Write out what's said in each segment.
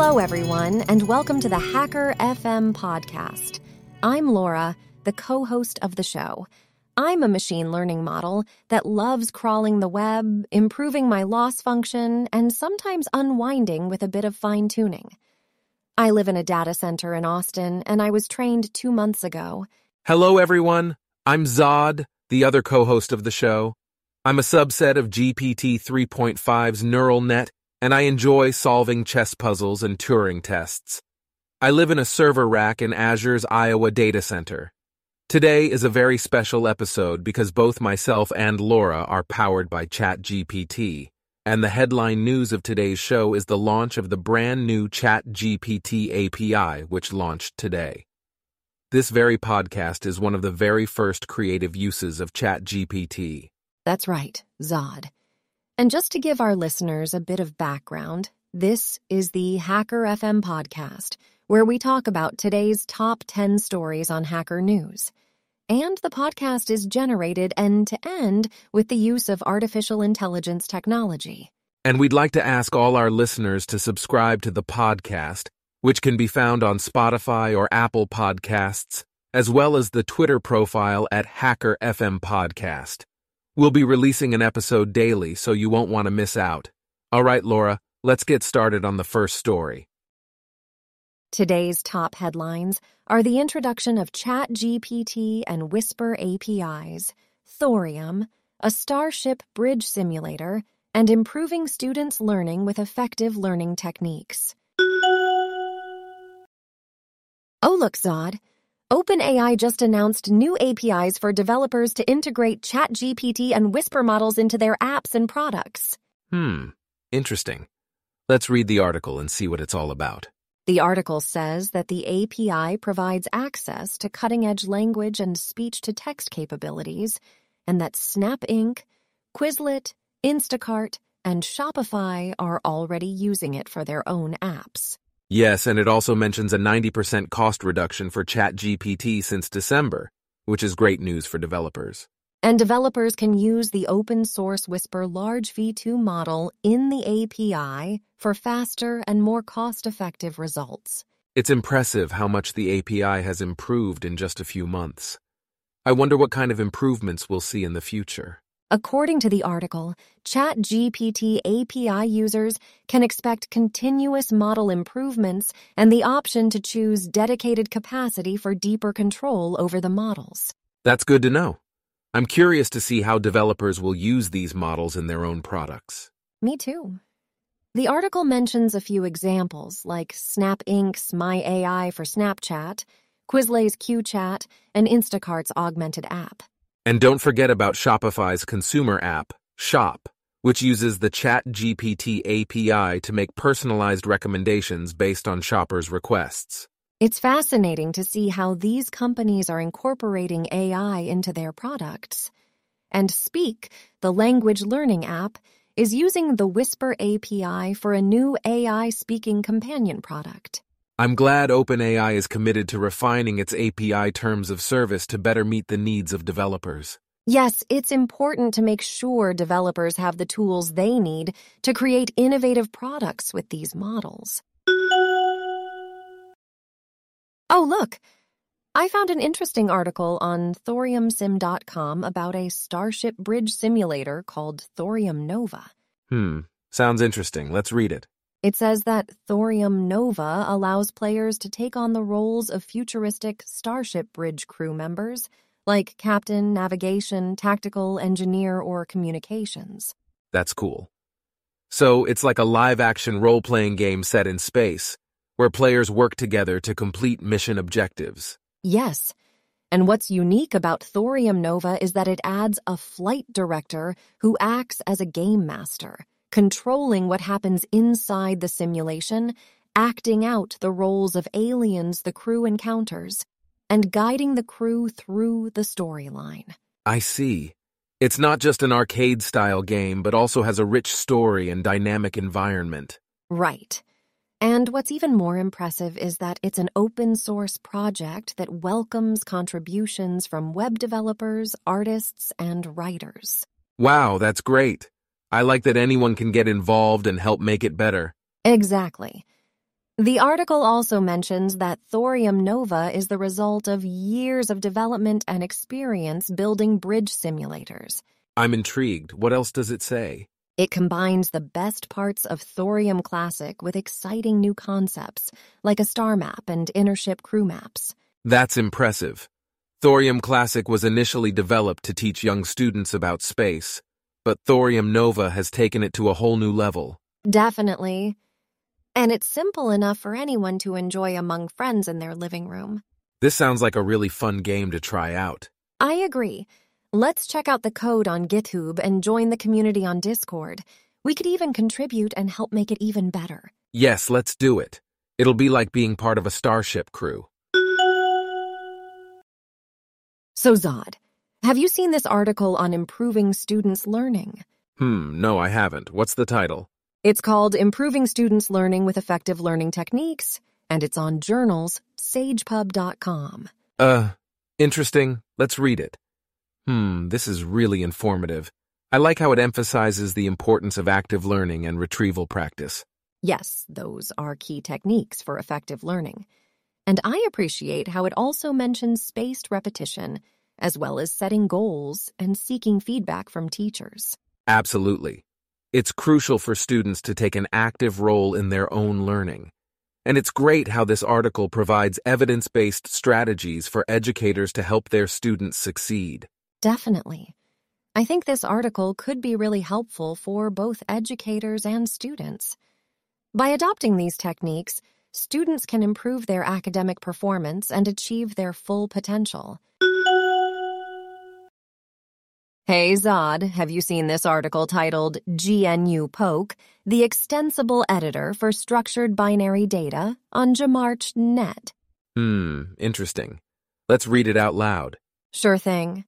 Hello, everyone, and welcome to the Hacker FM podcast. I'm Laura, the co host of the show. I'm a machine learning model that loves crawling the web, improving my loss function, and sometimes unwinding with a bit of fine tuning. I live in a data center in Austin, and I was trained two months ago. Hello, everyone. I'm Zod, the other co host of the show. I'm a subset of GPT 3.5's neural net, and I enjoy solving chess puzzles and Turing tests. I live in a server rack in Azure's Iowa data center. Today is a very special episode because both myself and Laura are powered by ChatGPT, and the headline news of today's show is the launch of the brand new ChatGPT API, which launched today. This very podcast is one of the very first creative uses of ChatGPT. That's right, Zod. And just to give our listeners a bit of background, this is the Hacker FM podcast, where we talk about today's top 10 stories on hacker news. And the podcast is generated end to end with the use of artificial intelligence technology. And we'd like to ask all our listeners to subscribe to the podcast which can be found on Spotify or Apple Podcasts, as well as the Twitter profile at Hacker FM Podcast. We'll be releasing an episode daily, so you won't want to miss out. All right, Laura, let's get started on the first story. Today's top headlines are the introduction of ChatGPT and Whisper APIs, Thorium, a Starship bridge simulator, and improving students' learning with effective learning techniques. Oh, look, Zod. OpenAI just announced new APIs for developers to integrate ChatGPT and Whisper models into their apps and products. Hmm, interesting. Let's read the article and see what it's all about. The article says that the API provides access to cutting edge language and speech to text capabilities, and that Snap Inc., Quizlet, Instacart, and Shopify are already using it for their own apps. Yes, and it also mentions a 90% cost reduction for ChatGPT since December, which is great news for developers. And developers can use the open source Whisper Large V2 model in the API for faster and more cost effective results. It's impressive how much the API has improved in just a few months. I wonder what kind of improvements we'll see in the future. According to the article, ChatGPT API users can expect continuous model improvements and the option to choose dedicated capacity for deeper control over the models. That's good to know. I'm curious to see how developers will use these models in their own products. Me too. The article mentions a few examples like Snap Inc.'s My AI for Snapchat, Quizlet's QChat, and Instacart's augmented app. And don't forget about Shopify's consumer app, Shop, which uses the ChatGPT API to make personalized recommendations based on shoppers' requests. It's fascinating to see how these companies are incorporating AI into their products. And Speak, the language learning app, is using the Whisper API for a new AI speaking companion product. I'm glad OpenAI is committed to refining its API terms of service to better meet the needs of developers. Yes, it's important to make sure developers have the tools they need to create innovative products with these models. Oh, look! I found an interesting article on thoriumsim.com about a Starship bridge simulator called Thorium Nova. Hmm, sounds interesting. Let's read it. It says that Thorium Nova allows players to take on the roles of futuristic Starship Bridge crew members, like captain, navigation, tactical, engineer, or communications. That's cool. So it's like a live action role playing game set in space, where players work together to complete mission objectives. Yes. And what's unique about Thorium Nova is that it adds a flight director who acts as a game master controlling what happens inside the simulation, acting out the roles of aliens the crew encounters, and guiding the crew through the storyline. I see. It's not just an arcade style game, but also has a rich story and dynamic environment. Right. And what's even more impressive is that it's an open source project that welcomes contributions from web developers, artists, and writers. Wow, that's great. I like that anyone can get involved and help make it better. Exactly. The article also mentions that Thorium Nova is the result of years of development and experience building bridge simulators. I'm intrigued. What else does it say? It combines the best parts of Thorium Classic with exciting new concepts, like a star map and innership crew maps. That's impressive. Thorium Classic was initially developed to teach young students about space, but Thorium Nova has taken it to a whole new level. Definitely. And it's simple enough for anyone to enjoy among friends in their living room. This sounds like a really fun game to try out. I agree. Let's check out the code on GitHub and join the community on Discord. We could even contribute and help make it even better. Yes, let's do it. It'll be like being part of a starship crew. So, Zod, have you seen this article on improving students' learning? Hmm, no, I haven't. What's the title? It's called Improving Students' Learning with Effective Learning Techniques, and it's on journals, sagepub.com. Uh, interesting. Let's read it. Hmm, this is really informative. I like how it emphasizes the importance of active learning and retrieval practice. Yes, those are key techniques for effective learning. And I appreciate how it also mentions spaced repetition, as well as setting goals and seeking feedback from teachers. Absolutely. It's crucial for students to take an active role in their own learning. And it's great how this article provides evidence based strategies for educators to help their students succeed. Definitely. I think this article could be really helpful for both educators and students. By adopting these techniques, students can improve their academic performance and achieve their full potential. Hey Zod, have you seen this article titled GNU Poke, the extensible editor for structured binary data on jemarch.net? Hmm, interesting. Let's read it out loud. Sure thing.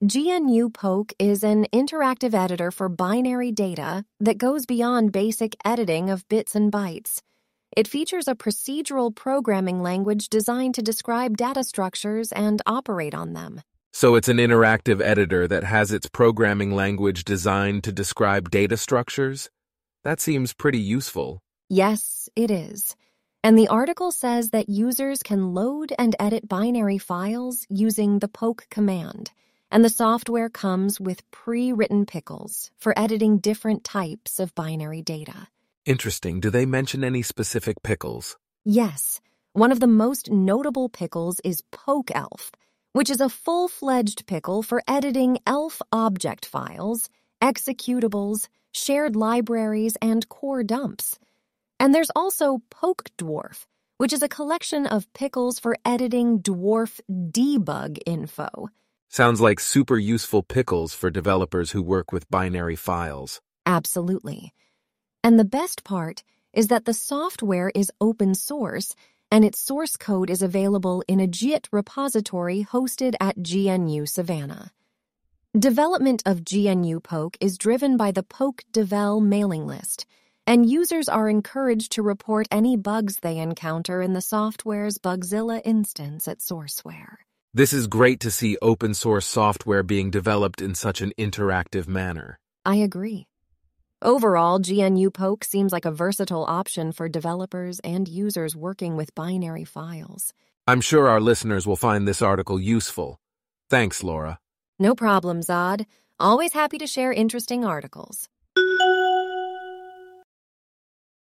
GNU Poke is an interactive editor for binary data that goes beyond basic editing of bits and bytes. It features a procedural programming language designed to describe data structures and operate on them. So it's an interactive editor that has its programming language designed to describe data structures? That seems pretty useful. Yes, it is. And the article says that users can load and edit binary files using the poke command and the software comes with pre written pickles for editing different types of binary data. Interesting. Do they mention any specific pickles? Yes. One of the most notable pickles is PokeElf, which is a full fledged pickle for editing ELF object files, executables, shared libraries, and core dumps. And there's also Poke Dwarf, which is a collection of pickles for editing dwarf debug info. Sounds like super useful pickles for developers who work with binary files. Absolutely. And the best part is that the software is open source and its source code is available in a Git repository hosted at GNU Savannah. Development of GNU Poke is driven by the Poke Devel mailing list, and users are encouraged to report any bugs they encounter in the software's Bugzilla instance at Sourceware. This is great to see open source software being developed in such an interactive manner. I agree. Overall, GNU Poke seems like a versatile option for developers and users working with binary files. I'm sure our listeners will find this article useful. Thanks, Laura. No problem, Zod. Always happy to share interesting articles.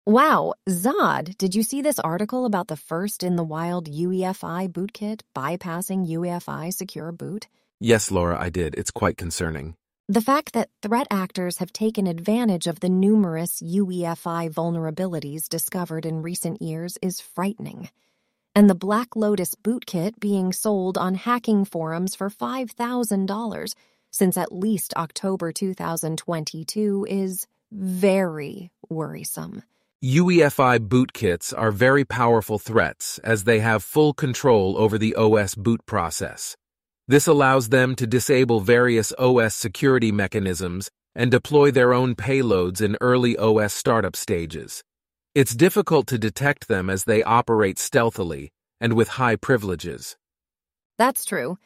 Wow, Zod, did you see this article about the first in the wild UEFI bootkit bypassing UEFI secure boot? Yes, Laura, I did. It's quite concerning. The fact that threat actors have taken advantage of the numerous UEFI vulnerabilities discovered in recent years is frightening. And the Black Lotus bootkit being sold on hacking forums for $5,000 since at least October 2022 is very worrisome. UEFI bootkits are very powerful threats as they have full control over the OS boot process. This allows them to disable various OS security mechanisms and deploy their own payloads in early OS startup stages. It's difficult to detect them as they operate stealthily and with high privileges. That's true.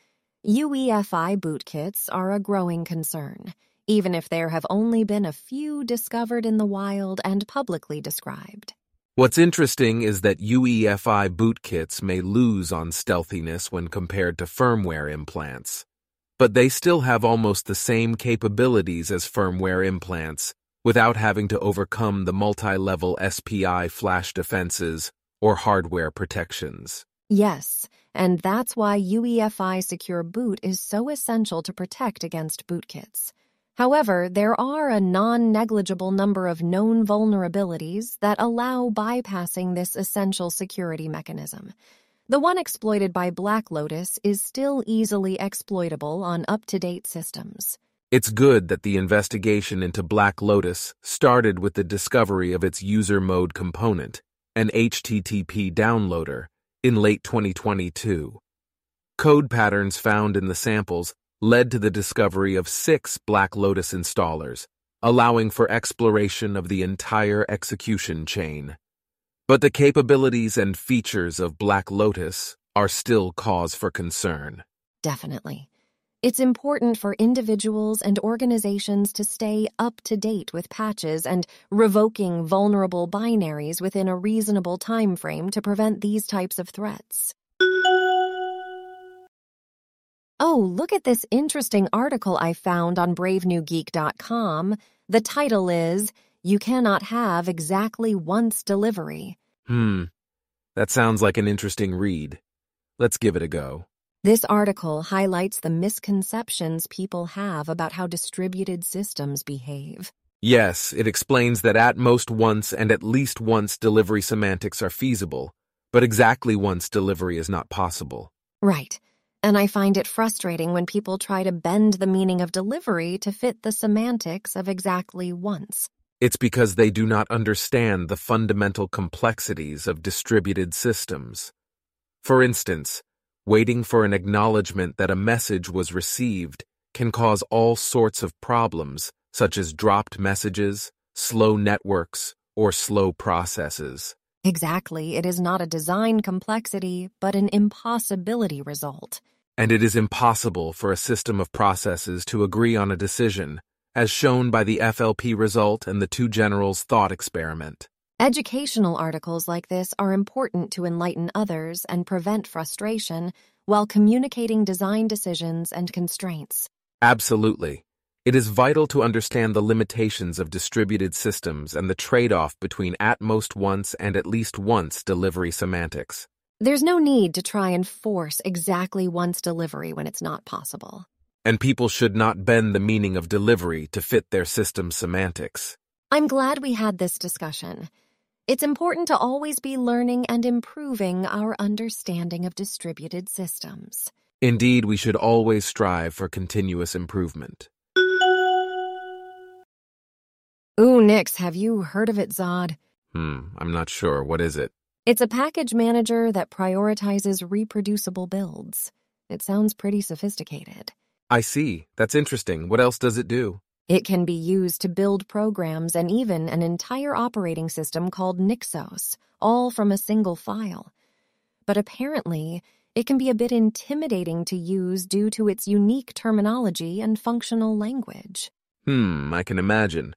UEFI bootkits are a growing concern even if there have only been a few discovered in the wild and publicly described. What's interesting is that UEFI bootkits may lose on stealthiness when compared to firmware implants, but they still have almost the same capabilities as firmware implants without having to overcome the multi-level SPI flash defenses or hardware protections. Yes, and that's why UEFI Secure Boot is so essential to protect against bootkits. However, there are a non-negligible number of known vulnerabilities that allow bypassing this essential security mechanism. The one exploited by Black Lotus is still easily exploitable on up-to-date systems. It's good that the investigation into Black Lotus started with the discovery of its user mode component, an HTTP downloader, in late 2022. Code patterns found in the samples led to the discovery of six Black Lotus installers, allowing for exploration of the entire execution chain. But the capabilities and features of Black Lotus are still cause for concern. Definitely. It's important for individuals and organizations to stay up to date with patches and revoking vulnerable binaries within a reasonable time frame to prevent these types of threats. Oh, look at this interesting article I found on bravenewgeek.com. The title is You Cannot Have Exactly Once Delivery. Hmm, that sounds like an interesting read. Let's give it a go. This article highlights the misconceptions people have about how distributed systems behave. Yes, it explains that at most once and at least once delivery semantics are feasible, but exactly once delivery is not possible. Right. And I find it frustrating when people try to bend the meaning of delivery to fit the semantics of exactly once. It's because they do not understand the fundamental complexities of distributed systems. For instance, waiting for an acknowledgement that a message was received can cause all sorts of problems, such as dropped messages, slow networks, or slow processes. Exactly, it is not a design complexity, but an impossibility result and it is impossible for a system of processes to agree on a decision, as shown by the FLP result and the two generals' thought experiment. Educational articles like this are important to enlighten others and prevent frustration while communicating design decisions and constraints. Absolutely. It is vital to understand the limitations of distributed systems and the trade-off between at most once and at least once delivery semantics. There's no need to try and force exactly once delivery when it's not possible. And people should not bend the meaning of delivery to fit their system semantics. I'm glad we had this discussion. It's important to always be learning and improving our understanding of distributed systems. Indeed, we should always strive for continuous improvement. Ooh, Nix, have you heard of it, Zod? Hmm, I'm not sure. What is it? It's a package manager that prioritizes reproducible builds. It sounds pretty sophisticated. I see. That's interesting. What else does it do? It can be used to build programs and even an entire operating system called Nixos, all from a single file. But apparently, it can be a bit intimidating to use due to its unique terminology and functional language. Hmm, I can imagine.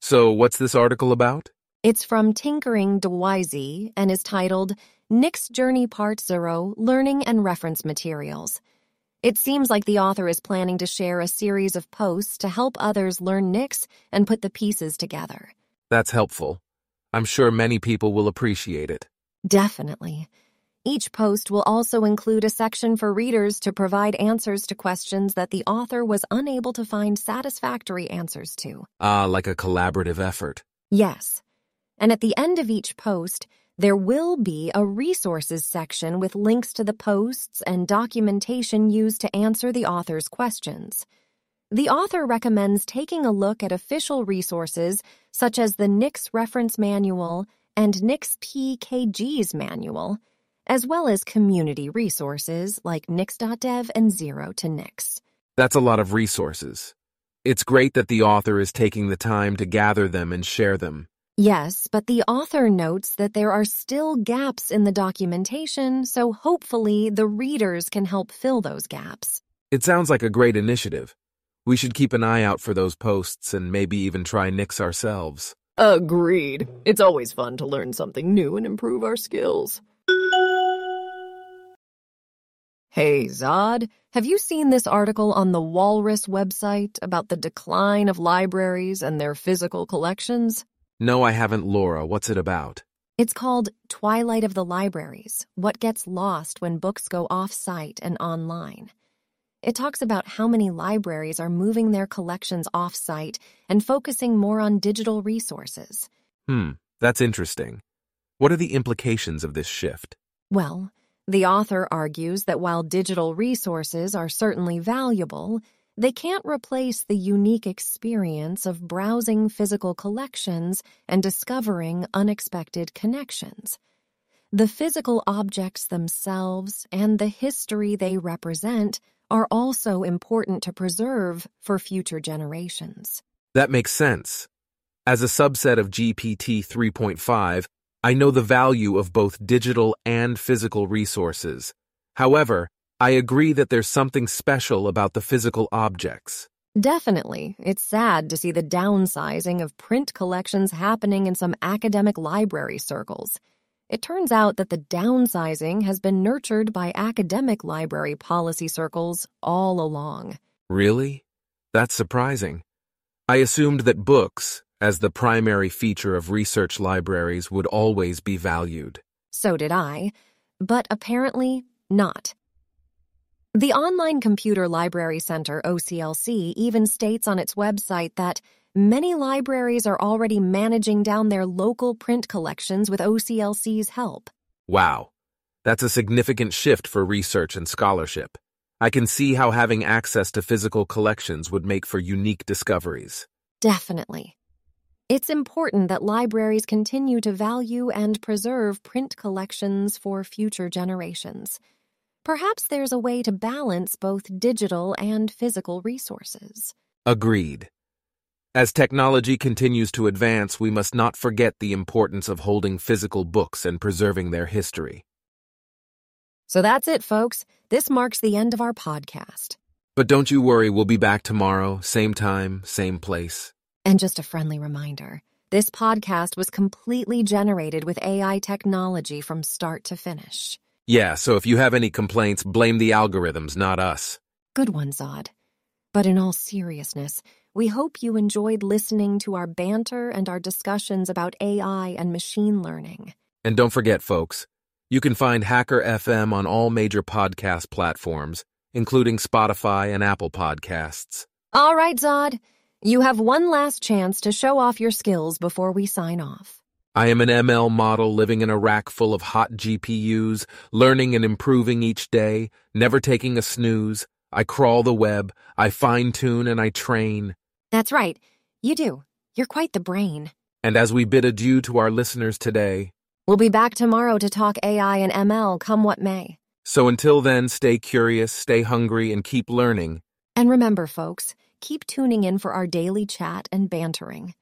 So, what's this article about? It's from tinkering.xyz and is titled Nix Journey Part Zero Learning and Reference Materials. It seems like the author is planning to share a series of posts to help others learn Nix and put the pieces together. That's helpful. I'm sure many people will appreciate it. Definitely. Each post will also include a section for readers to provide answers to questions that the author was unable to find satisfactory answers to. Ah, like a collaborative effort. Yes and at the end of each post, there will be a resources section with links to the posts and documentation used to answer the author's questions. The author recommends taking a look at official resources such as the Nix Reference Manual and Nixpkgs Manual, as well as community resources like Nix.dev and Zero to Nix. That's a lot of resources. It's great that the author is taking the time to gather them and share them. Yes, but the author notes that there are still gaps in the documentation, so hopefully the readers can help fill those gaps. It sounds like a great initiative. We should keep an eye out for those posts and maybe even try Nix ourselves. Agreed. It's always fun to learn something new and improve our skills. Hey, Zod, have you seen this article on the Walrus website about the decline of libraries and their physical collections? No, I haven't, Laura. What's it about? It's called Twilight of the Libraries What Gets Lost When Books Go Off Site and Online. It talks about how many libraries are moving their collections off site and focusing more on digital resources. Hmm, that's interesting. What are the implications of this shift? Well, the author argues that while digital resources are certainly valuable, they can't replace the unique experience of browsing physical collections and discovering unexpected connections. The physical objects themselves and the history they represent are also important to preserve for future generations. That makes sense. As a subset of GPT 3.5, I know the value of both digital and physical resources. However, I agree that there's something special about the physical objects. Definitely, it's sad to see the downsizing of print collections happening in some academic library circles. It turns out that the downsizing has been nurtured by academic library policy circles all along. Really? That's surprising. I assumed that books, as the primary feature of research libraries would always be valued. So did I, but apparently not. The Online Computer Library Center, OCLC, even states on its website that many libraries are already managing down their local print collections with OCLC's help. Wow. That's a significant shift for research and scholarship. I can see how having access to physical collections would make for unique discoveries. Definitely. It's important that libraries continue to value and preserve print collections for future generations. Perhaps there's a way to balance both digital and physical resources. Agreed. As technology continues to advance, we must not forget the importance of holding physical books and preserving their history. So that's it, folks. This marks the end of our podcast. But don't you worry, we'll be back tomorrow, same time, same place. And just a friendly reminder this podcast was completely generated with AI technology from start to finish. Yeah, so if you have any complaints, blame the algorithms, not us. Good one, Zod. But in all seriousness, we hope you enjoyed listening to our banter and our discussions about AI and machine learning. And don't forget, folks, you can find Hacker FM on all major podcast platforms, including Spotify and Apple Podcasts. All right, Zod. You have one last chance to show off your skills before we sign off. I am an ML model living in a rack full of hot GPUs, learning and improving each day, never taking a snooze. I crawl the web, I fine tune, and I train. That's right. You do. You're quite the brain. And as we bid adieu to our listeners today, We'll be back tomorrow to talk AI and ML come what may. so until then, stay curious, stay hungry, and keep learning. And remember, folks, keep tuning in for our daily chat and bantering.